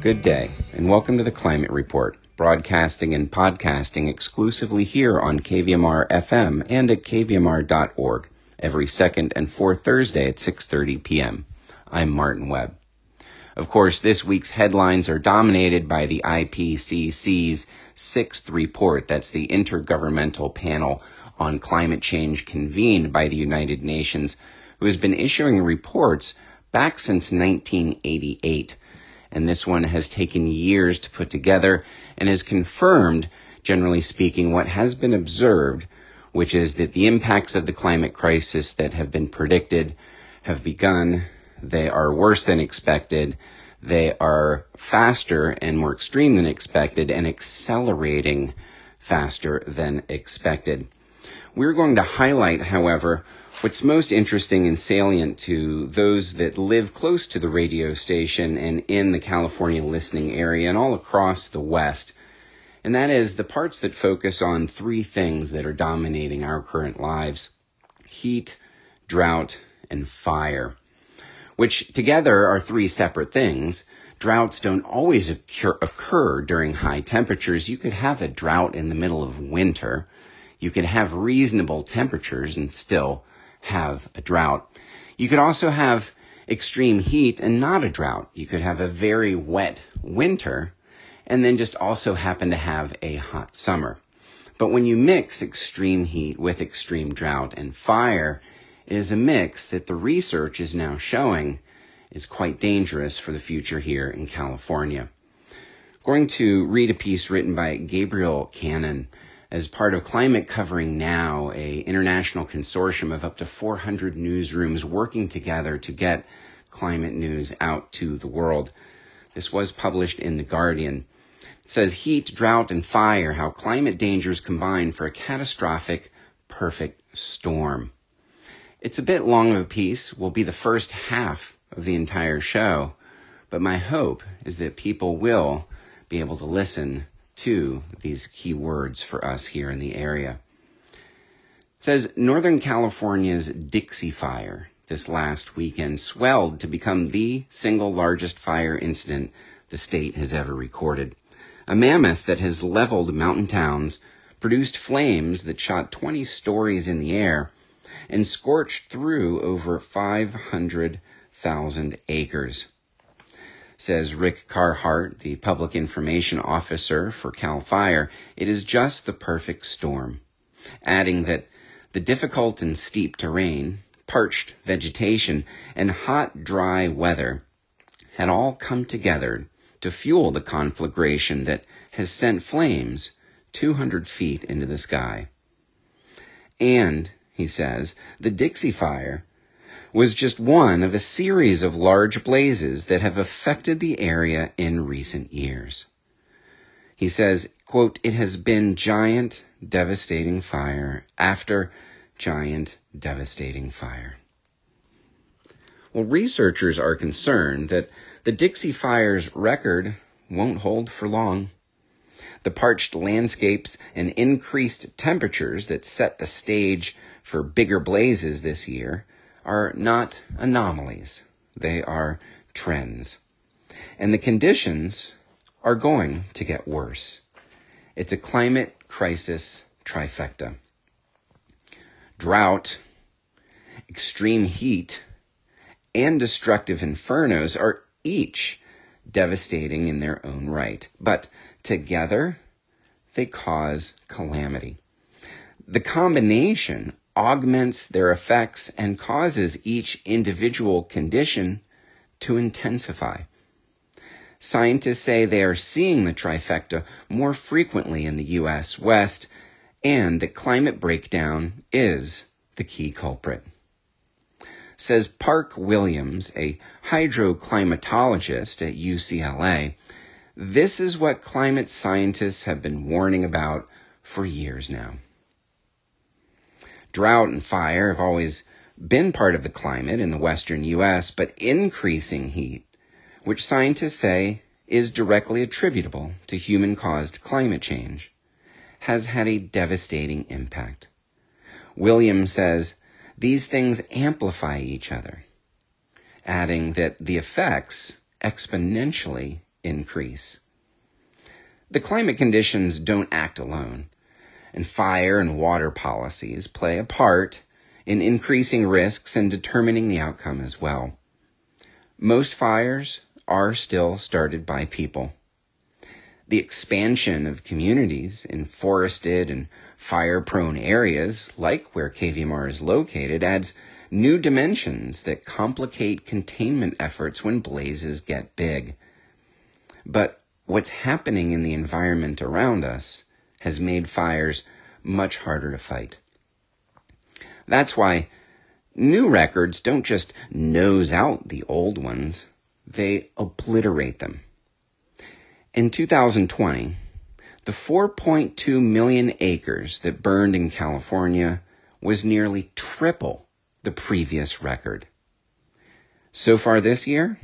Good day, and welcome to the Climate Report, broadcasting and podcasting exclusively here on KVMR FM and at kvmr.org every second and fourth Thursday at 6:30 p.m. I'm Martin Webb. Of course, this week's headlines are dominated by the IPCC's sixth report. That's the Intergovernmental Panel on Climate Change convened by the United Nations, who has been issuing reports back since 1988 and this one has taken years to put together and has confirmed, generally speaking, what has been observed, which is that the impacts of the climate crisis that have been predicted have begun. They are worse than expected. They are faster and more extreme than expected and accelerating faster than expected. We're going to highlight, however, What's most interesting and salient to those that live close to the radio station and in the California listening area and all across the West, and that is the parts that focus on three things that are dominating our current lives heat, drought, and fire, which together are three separate things. Droughts don't always occur, occur during high temperatures. You could have a drought in the middle of winter. You could have reasonable temperatures and still have a drought. You could also have extreme heat and not a drought. You could have a very wet winter and then just also happen to have a hot summer. But when you mix extreme heat with extreme drought and fire, it is a mix that the research is now showing is quite dangerous for the future here in California. I'm going to read a piece written by Gabriel Canon as part of Climate Covering Now, a international consortium of up to 400 newsrooms working together to get climate news out to the world. This was published in The Guardian. It says heat, drought, and fire, how climate dangers combine for a catastrophic, perfect storm. It's a bit long of a piece, will be the first half of the entire show, but my hope is that people will be able to listen to these key words for us here in the area. It says Northern California's Dixie Fire this last weekend swelled to become the single largest fire incident the state has ever recorded. A mammoth that has leveled mountain towns, produced flames that shot 20 stories in the air, and scorched through over 500,000 acres says Rick Carhart, the public information officer for CAL FIRE, it is just the perfect storm. Adding that the difficult and steep terrain, parched vegetation, and hot, dry weather had all come together to fuel the conflagration that has sent flames 200 feet into the sky. And, he says, the Dixie Fire was just one of a series of large blazes that have affected the area in recent years. He says, quote, it has been giant, devastating fire after giant, devastating fire. Well, researchers are concerned that the Dixie Fire's record won't hold for long. The parched landscapes and increased temperatures that set the stage for bigger blazes this year are not anomalies, they are trends. And the conditions are going to get worse. It's a climate crisis trifecta. Drought, extreme heat, and destructive infernos are each devastating in their own right, but together they cause calamity. The combination augments their effects and causes each individual condition to intensify. Scientists say they are seeing the trifecta more frequently in the U.S. West and that climate breakdown is the key culprit. Says Park Williams, a hydroclimatologist at UCLA, this is what climate scientists have been warning about for years now. Drought and fire have always been part of the climate in the western U.S., but increasing heat, which scientists say is directly attributable to human caused climate change, has had a devastating impact. Williams says these things amplify each other, adding that the effects exponentially increase. The climate conditions don't act alone, and fire and water policies play a part in increasing risks and determining the outcome as well. Most fires are still started by people. The expansion of communities in forested and fire prone areas, like where KVMR is located, adds new dimensions that complicate containment efforts when blazes get big. But what's happening in the environment around us has made fires much harder to fight. That's why new records don't just nose out the old ones, they obliterate them. In 2020, the 4.2 million acres that burned in California was nearly triple the previous record. So far this year,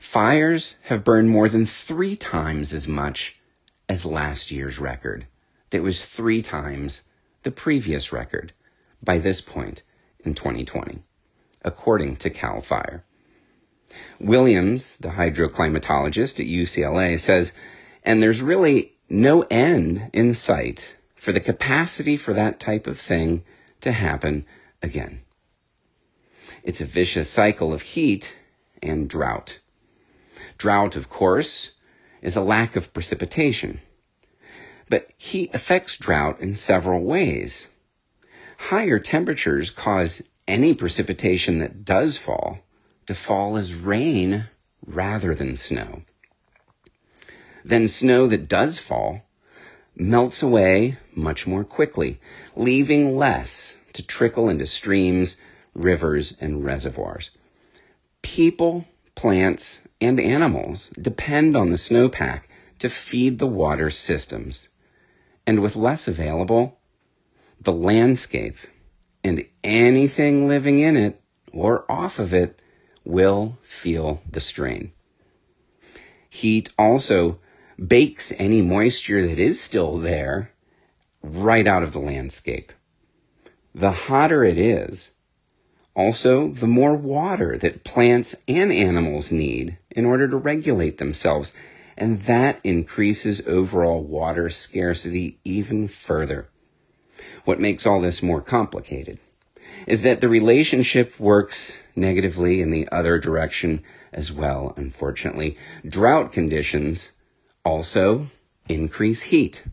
fires have burned more than three times as much as last year's record. That was three times the previous record by this point in 2020, according to CAL FIRE. Williams, the hydroclimatologist at UCLA, says, and there's really no end in sight for the capacity for that type of thing to happen again. It's a vicious cycle of heat and drought. Drought, of course, is a lack of precipitation. But heat affects drought in several ways. Higher temperatures cause any precipitation that does fall to fall as rain rather than snow. Then snow that does fall melts away much more quickly, leaving less to trickle into streams rivers, and reservoirs. People, plants, and animals depend on the snowpack to feed the water systems. And with less available, the landscape and anything living in it or off of it will feel the strain. Heat also bakes any moisture that is still there right out of the landscape. The hotter it is, also, the more water that plants and animals need in order to regulate themselves, and that increases overall water scarcity even further. What makes all this more complicated is that the relationship works negatively in the other direction as well, unfortunately. Drought conditions also increase heat.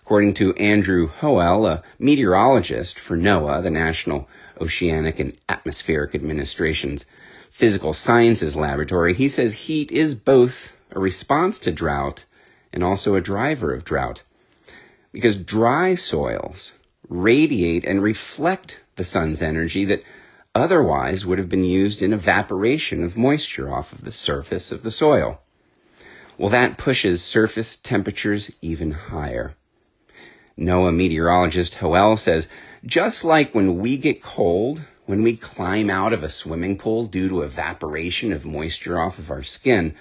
According to Andrew Hoell, a meteorologist for NOAA, the National Oceanic and Atmospheric Administration's Physical Sciences Laboratory, he says heat is both a response to drought and also a driver of drought. Because dry soils radiate and reflect the sun's energy that otherwise would have been used in evaporation of moisture off of the surface of the soil. Well, that pushes surface temperatures even higher. NOAA meteorologist Hoell says just like when we get cold, when we climb out of a swimming pool due to evaporation of moisture off of our skin,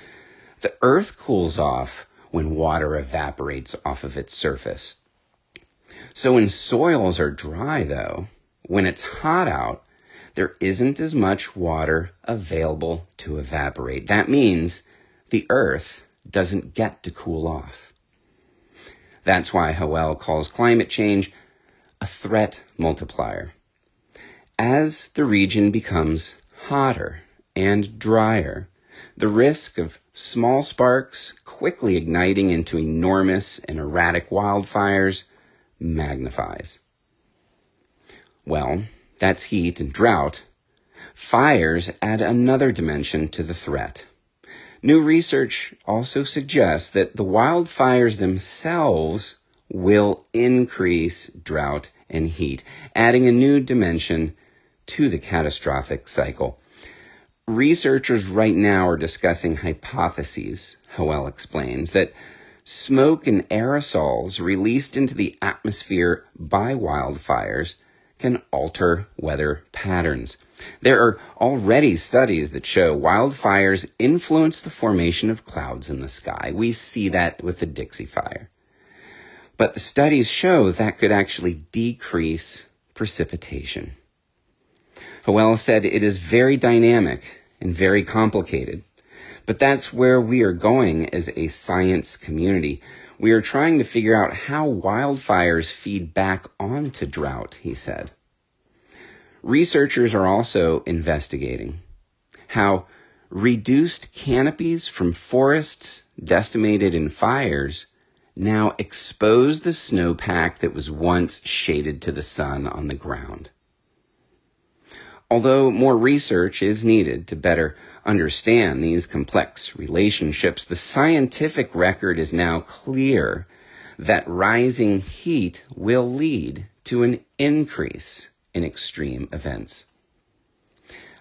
the earth cools off when water evaporates off of its surface. So when soils are dry though, when it's hot out, there isn't as much water available to evaporate. That means the earth doesn't get to cool off. That's why Hoell calls climate change a threat multiplier. As the region becomes hotter and drier, the risk of small sparks quickly igniting into enormous and erratic wildfires magnifies. Well, that's heat and drought. Fires add another dimension to the threat. New research also suggests that the wildfires themselves will increase drought and heat, adding a new dimension to the catastrophic cycle. Researchers right now are discussing hypotheses, Hoell explains, that smoke and aerosols released into the atmosphere by wildfires can alter weather patterns. There are already studies that show wildfires influence the formation of clouds in the sky. We see that with the Dixie Fire. But the studies show that could actually decrease precipitation. Hoell said it is very dynamic and very complicated, But that's where we are going as a science community. We are trying to figure out how wildfires feed back onto drought, he said. Researchers are also investigating how reduced canopies from forests decimated in fires now expose the snowpack that was once shaded to the sun on the ground. Although more research is needed to better understand these complex relationships, the scientific record is now clear that rising heat will lead to an increase in extreme events.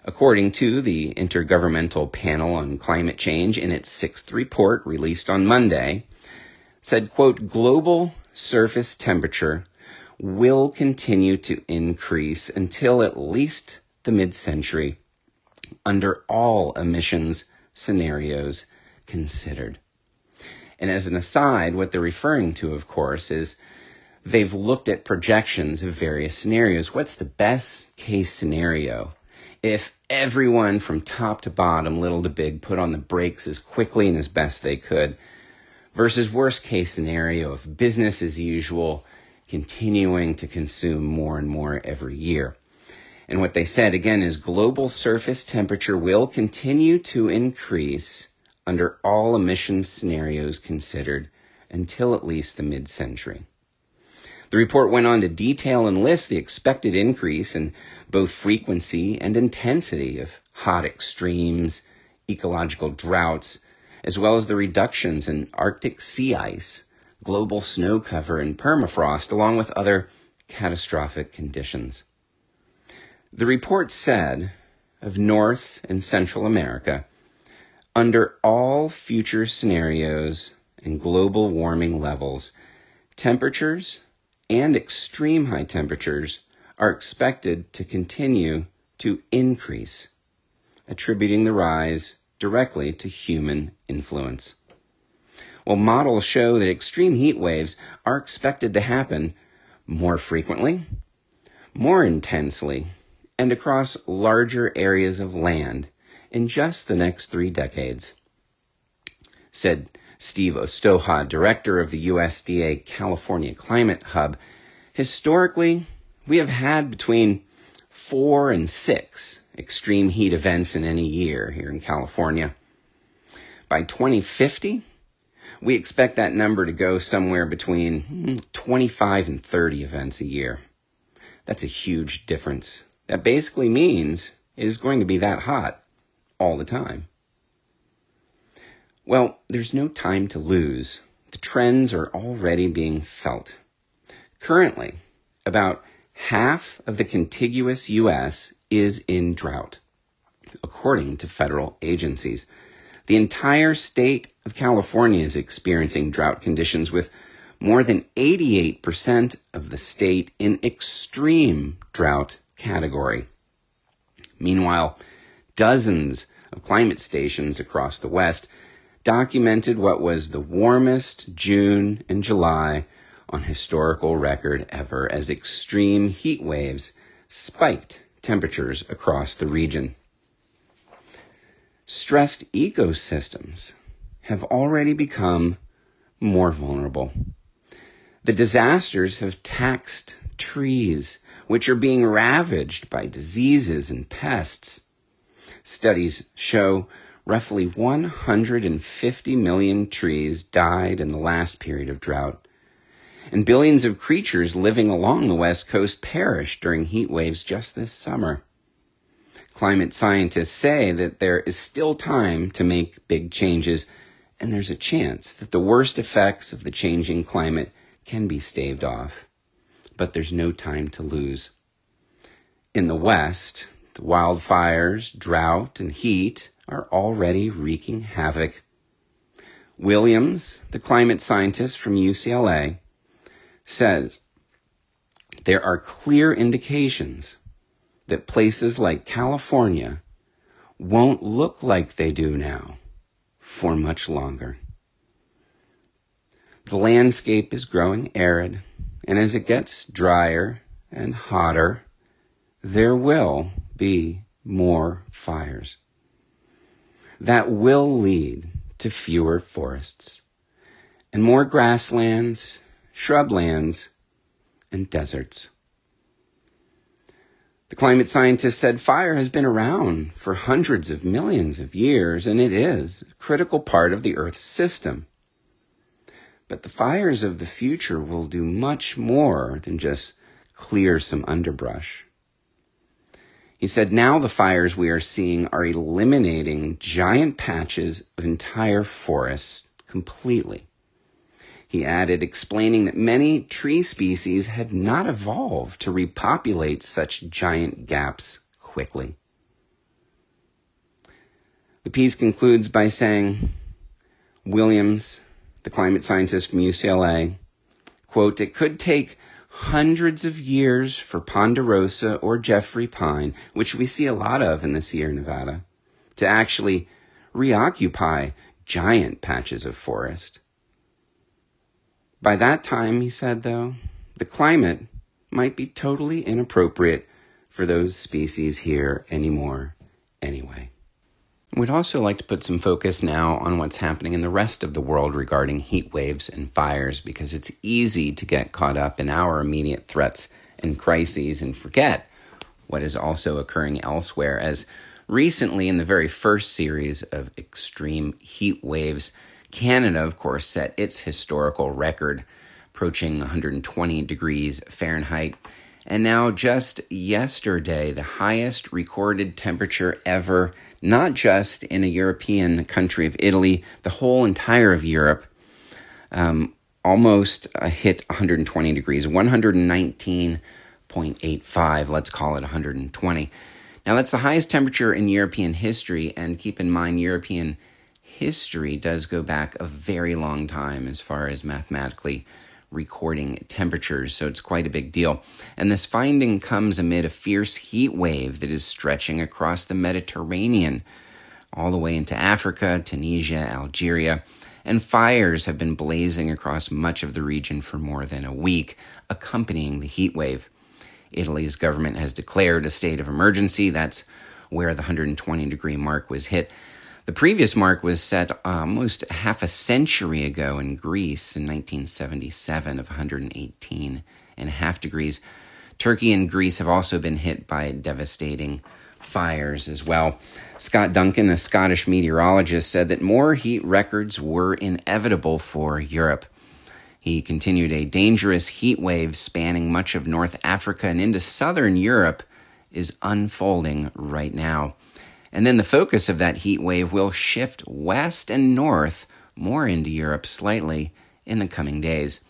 According to the Intergovernmental Panel on Climate Change in its sixth report released on Monday, said, quote, global surface temperature will continue to increase until at least the mid-century under all emissions scenarios considered. And as an aside, what they're referring to, of course, is they've looked at projections of various scenarios. What's the best case scenario? If everyone from top to bottom, little to big, put on the brakes as quickly and as best they could, versus worst case scenario of business as usual, continuing to consume more and more every year. And what they said again is global surface temperature will continue to increase under all emissions scenarios considered until at least the mid-century. The report went on to detail and list the expected increase in both frequency and intensity of hot extremes, ecological droughts, as well as the reductions in Arctic sea ice, global snow cover, and permafrost, along with other catastrophic conditions. The report said of North and Central America, under all future scenarios and global warming levels, temperatures and extreme high temperatures are expected to continue to increase, attributing the rise directly to human influence. Well, models show that extreme heat waves are expected to happen more frequently, more intensely, and across larger areas of land in just the next three decades, said Steve Ostoja, director of the USDA California Climate Hub. Historically, we have had between four and six extreme heat events in any year here in California. By 2050, we expect that number to go somewhere between hmm, 25 and 30 events a year. That's a huge difference that basically means it is going to be that hot all the time. Well, there's no time to lose. The trends are already being felt. Currently, about half of the contiguous U.S. is in drought, according to federal agencies. The entire state of California is experiencing drought conditions with more than 88% of the state in extreme drought category. Meanwhile, dozens of climate stations across the West documented what was the warmest June and July on historical record ever as extreme heat waves spiked temperatures across the region. Stressed ecosystems have already become more vulnerable. The disasters have taxed trees, which are being ravaged by diseases and pests. Studies show roughly 150 million trees died in the last period of drought, and billions of creatures living along the west coast perished during heat waves just this summer. Climate scientists say that there is still time to make big changes, and there's a chance that the worst effects of the changing climate can be staved off but there's no time to lose. In the West, the wildfires, drought, and heat are already wreaking havoc. Williams, the climate scientist from UCLA, says there are clear indications that places like California won't look like they do now for much longer. The landscape is growing arid and as it gets drier and hotter, there will be more fires. that will lead to fewer forests and more grasslands, shrublands, and deserts. The climate scientist said fire has been around for hundreds of millions of years, and it is a critical part of the Earth's system. But the fires of the future will do much more than just clear some underbrush. He said now the fires we are seeing are eliminating giant patches of entire forests completely. He added, explaining that many tree species had not evolved to repopulate such giant gaps quickly. The piece concludes by saying, Williams, the climate scientist from UCLA, quote, it could take hundreds of years for ponderosa or Jeffrey pine, which we see a lot of in the Sierra Nevada, to actually reoccupy giant patches of forest. By that time, he said, though, the climate might be totally inappropriate for those species here anymore anyway. We'd also like to put some focus now on what's happening in the rest of the world regarding heat waves and fires because it's easy to get caught up in our immediate threats and crises and forget what is also occurring elsewhere. As recently, in the very first series of extreme heat waves, Canada, of course, set its historical record, approaching 120 degrees Fahrenheit. And now, just yesterday, the highest recorded temperature ever, not just in a European country of Italy, the whole entire of Europe, um, almost uh, hit 120 degrees, 119.85, let's call it 120. Now, that's the highest temperature in European history, and keep in mind, European history does go back a very long time as far as mathematically recording temperatures, so it's quite a big deal. And this finding comes amid a fierce heat wave that is stretching across the Mediterranean, all the way into Africa, Tunisia, Algeria, and fires have been blazing across much of the region for more than a week, accompanying the heat wave. Italy's government has declared a state of emergency. That's where the 120 degree mark was hit. The previous mark was set uh, almost half a century ago in Greece in 1977 of 118 and a half degrees. Turkey and Greece have also been hit by devastating fires as well. Scott Duncan, a Scottish meteorologist, said that more heat records were inevitable for Europe. He continued a dangerous heat wave spanning much of North Africa and into southern Europe is unfolding right now. And then the focus of that heat wave will shift west and north, more into Europe slightly, in the coming days.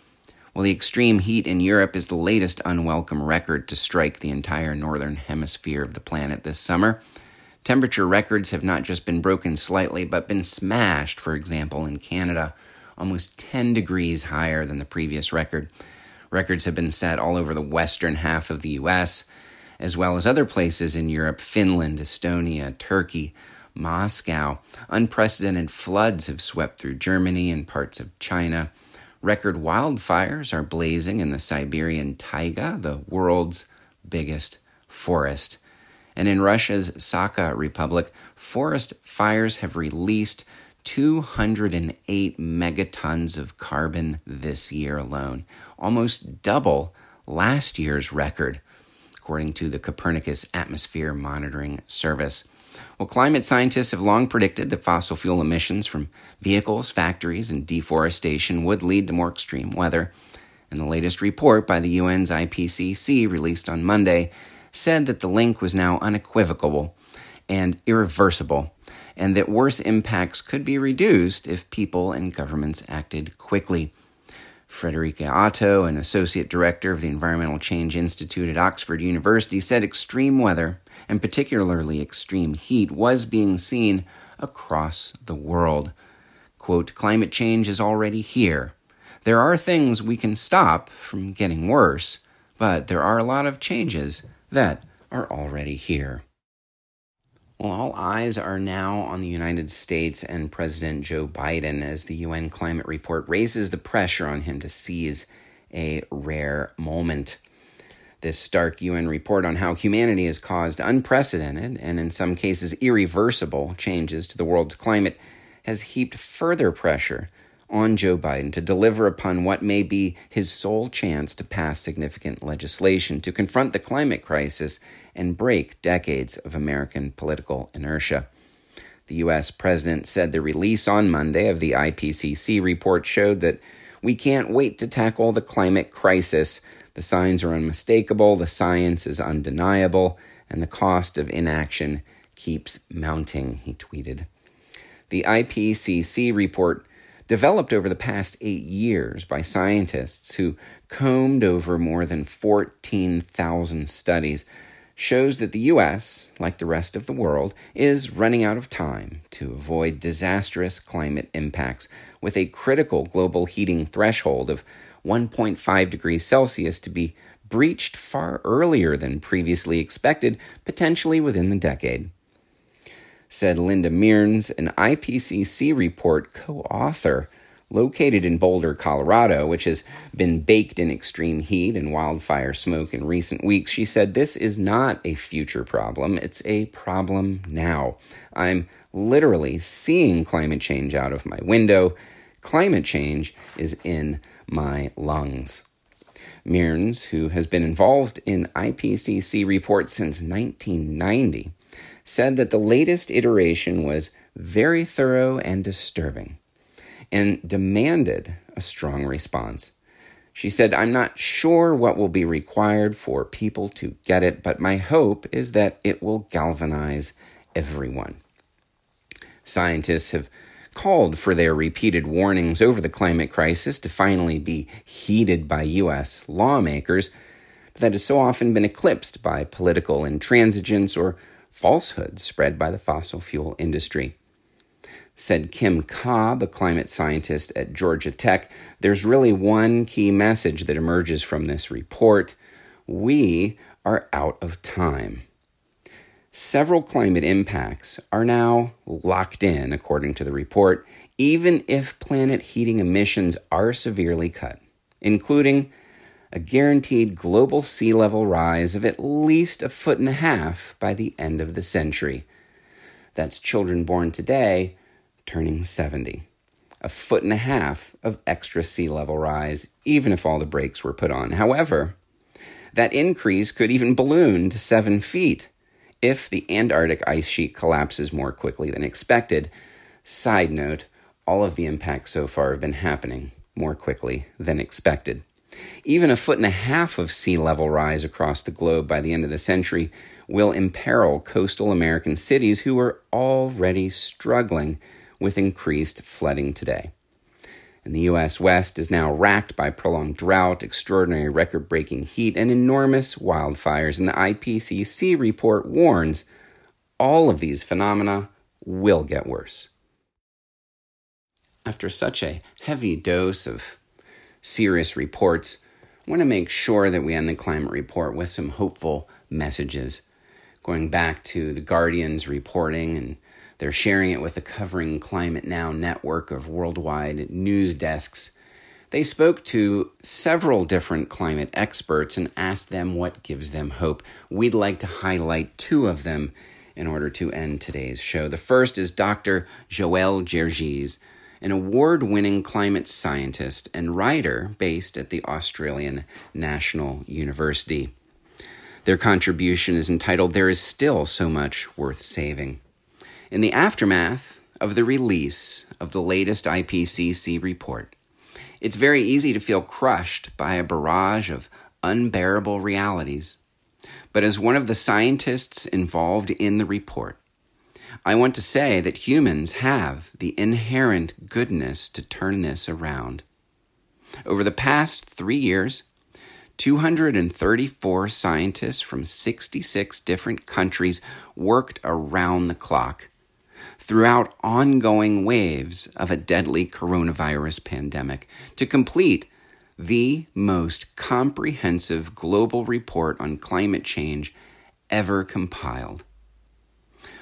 Well, the extreme heat in Europe is the latest unwelcome record to strike the entire northern hemisphere of the planet this summer. Temperature records have not just been broken slightly, but been smashed, for example, in Canada, almost 10 degrees higher than the previous record. Records have been set all over the western half of the US, as well as other places in Europe Finland, Estonia, Turkey, Moscow. Unprecedented floods have swept through Germany and parts of China. Record wildfires are blazing in the Siberian taiga, the world's biggest forest. And in Russia's Sakha Republic, forest fires have released 208 megatons of carbon this year alone, almost double last year's record according to the Copernicus Atmosphere Monitoring Service. Well, climate scientists have long predicted that fossil fuel emissions from vehicles, factories, and deforestation would lead to more extreme weather. And the latest report by the UN's IPCC, released on Monday, said that the link was now unequivocal and irreversible, and that worse impacts could be reduced if people and governments acted quickly. Friederike Otto, an associate director of the Environmental Change Institute at Oxford University, said extreme weather, and particularly extreme heat, was being seen across the world. Quote, climate change is already here. There are things we can stop from getting worse, but there are a lot of changes that are already here. Well, all eyes are now on the United States and President Joe Biden as the UN climate report raises the pressure on him to seize a rare moment. This stark UN report on how humanity has caused unprecedented and, in some cases, irreversible changes to the world's climate has heaped further pressure on Joe Biden to deliver upon what may be his sole chance to pass significant legislation to confront the climate crisis and break decades of American political inertia. The U.S. president said the release on Monday of the IPCC report showed that we can't wait to tackle the climate crisis the signs are unmistakable, the science is undeniable, and the cost of inaction keeps mounting, he tweeted. The IPCC report, developed over the past eight years by scientists who combed over more than 14,000 studies, shows that the U.S., like the rest of the world, is running out of time to avoid disastrous climate impacts with a critical global heating threshold of 1.5 degrees Celsius to be breached far earlier than previously expected, potentially within the decade. Said Linda Mearns, an IPCC report co author located in Boulder, Colorado, which has been baked in extreme heat and wildfire smoke in recent weeks, she said, This is not a future problem, it's a problem now. I'm literally seeing climate change out of my window. Climate change is in my lungs. Mearns, who has been involved in IPCC reports since 1990, said that the latest iteration was very thorough and disturbing and demanded a strong response. She said, I'm not sure what will be required for people to get it, but my hope is that it will galvanize everyone. Scientists have called for their repeated warnings over the climate crisis to finally be heeded by U.S. lawmakers, but that has so often been eclipsed by political intransigence or falsehoods spread by the fossil fuel industry. Said Kim Cobb, a climate scientist at Georgia Tech, there's really one key message that emerges from this report. We are out of time. Several climate impacts are now locked in, according to the report, even if planet heating emissions are severely cut, including a guaranteed global sea level rise of at least a foot and a half by the end of the century. That's children born today turning 70. A foot and a half of extra sea level rise, even if all the brakes were put on. However, that increase could even balloon to seven feet if the Antarctic ice sheet collapses more quickly than expected. Side note, all of the impacts so far have been happening more quickly than expected. Even a foot and a half of sea level rise across the globe by the end of the century will imperil coastal American cities who are already struggling with increased flooding today and the U.S. West is now racked by prolonged drought, extraordinary record breaking heat, and enormous wildfires. And the IPCC report warns all of these phenomena will get worse. After such a heavy dose of serious reports, I want to make sure that we end the climate report with some hopeful messages. Going back to the Guardian's reporting and they're sharing it with the Covering Climate Now network of worldwide news desks. They spoke to several different climate experts and asked them what gives them hope. We'd like to highlight two of them in order to end today's show. The first is Dr. Joël Gergis, an award winning climate scientist and writer based at the Australian National University. Their contribution is entitled There is Still So Much Worth Saving. In the aftermath of the release of the latest IPCC report, it's very easy to feel crushed by a barrage of unbearable realities. But as one of the scientists involved in the report, I want to say that humans have the inherent goodness to turn this around. Over the past three years, 234 scientists from 66 different countries worked around the clock throughout ongoing waves of a deadly coronavirus pandemic to complete the most comprehensive global report on climate change ever compiled.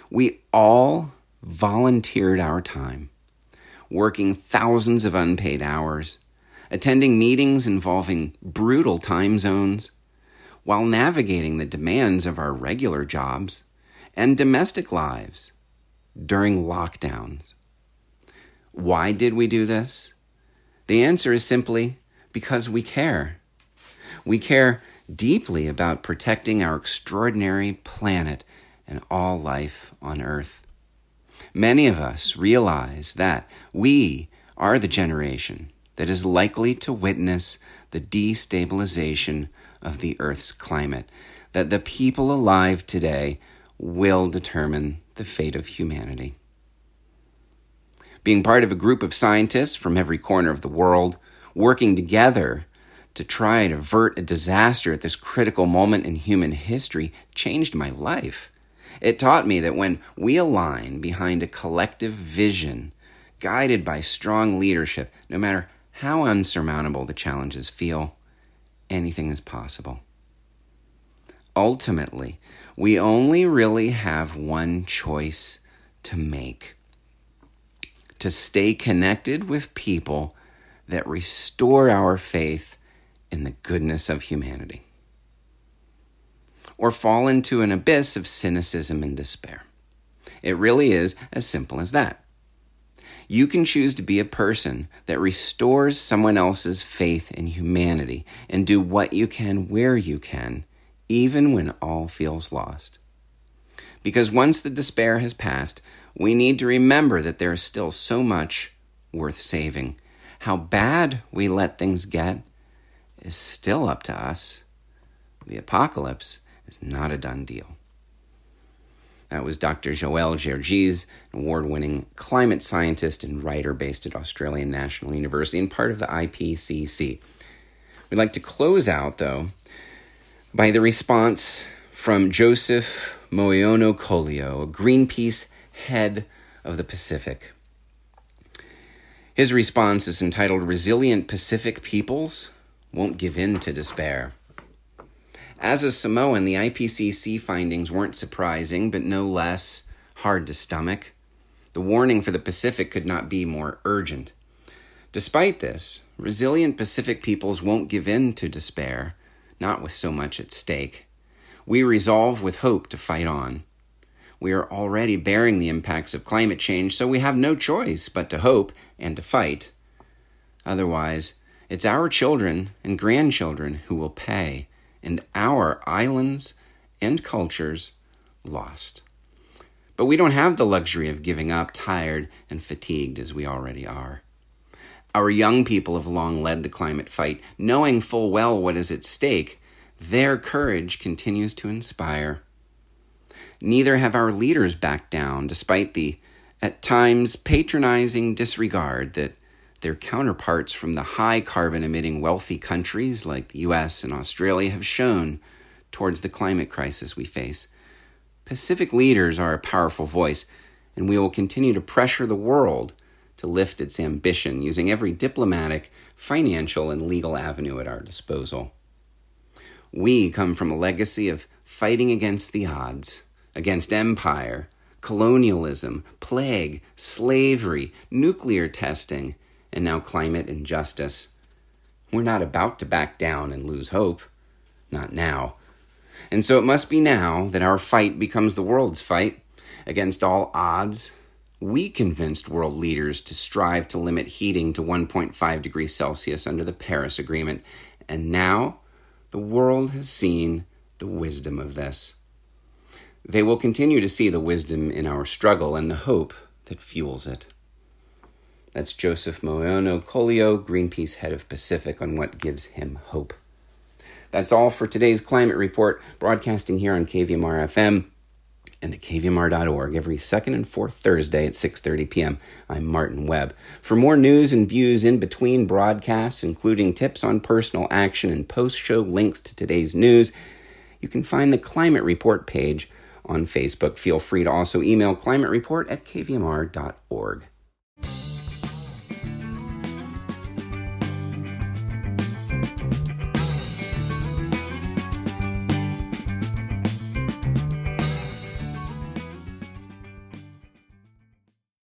We all volunteered our time, working thousands of unpaid hours, attending meetings involving brutal time zones, while navigating the demands of our regular jobs and domestic lives during lockdowns. Why did we do this? The answer is simply because we care. We care deeply about protecting our extraordinary planet and all life on Earth. Many of us realize that we are the generation that is likely to witness the destabilization of the Earth's climate, that the people alive today will determine the fate of humanity. Being part of a group of scientists from every corner of the world, working together to try and avert a disaster at this critical moment in human history changed my life. It taught me that when we align behind a collective vision, guided by strong leadership, no matter how unsurmountable the challenges feel, anything is possible. Ultimately, we only really have one choice to make to stay connected with people that restore our faith in the goodness of humanity, or fall into an abyss of cynicism and despair. It really is as simple as that. You can choose to be a person that restores someone else's faith in humanity and do what you can where you can, even when all feels lost. Because once the despair has passed, we need to remember that there is still so much worth saving. How bad we let things get is still up to us. The apocalypse is not a done deal. That was Dr. Joel Gergis, an award winning climate scientist and writer based at Australian National University and part of the IPCC. We'd like to close out, though, by the response from Joseph Moeono Kolio, a Greenpeace head of the Pacific. His response is entitled Resilient Pacific Peoples Won't Give In to Despair. As a Samoan, the IPCC findings weren't surprising, but no less hard to stomach. The warning for the Pacific could not be more urgent. Despite this, resilient Pacific peoples won't give in to despair, not with so much at stake. We resolve with hope to fight on. We are already bearing the impacts of climate change, so we have no choice but to hope and to fight. Otherwise, it's our children and grandchildren who will pay and our islands and cultures lost. But we don't have the luxury of giving up tired and fatigued as we already are. Our young people have long led the climate fight, knowing full well what is at stake. Their courage continues to inspire. Neither have our leaders backed down, despite the, at times, patronizing disregard that their counterparts from the high carbon emitting wealthy countries like the US and Australia have shown towards the climate crisis we face. Pacific leaders are a powerful voice, and we will continue to pressure the world to lift its ambition using every diplomatic, financial, and legal avenue at our disposal. We come from a legacy of fighting against the odds, against empire, colonialism, plague, slavery, nuclear testing, and now climate injustice. We're not about to back down and lose hope. Not now. And so it must be now that our fight becomes the world's fight. Against all odds, we convinced world leaders to strive to limit heating to 1.5 degrees Celsius under the Paris Agreement. And now the world has seen the wisdom of this. They will continue to see the wisdom in our struggle and the hope that fuels it. That's Joseph Moeono Kolio, Greenpeace head of Pacific, on what gives him hope. That's all for today's climate report, broadcasting here on KVMR FM and at kvmr.org every second and fourth Thursday at 6:30 p.m. I'm Martin Webb. For more news and views in between broadcasts, including tips on personal action and post-show links to today's news, you can find the climate report page on Facebook. Feel free to also email climate report at kvmr.org.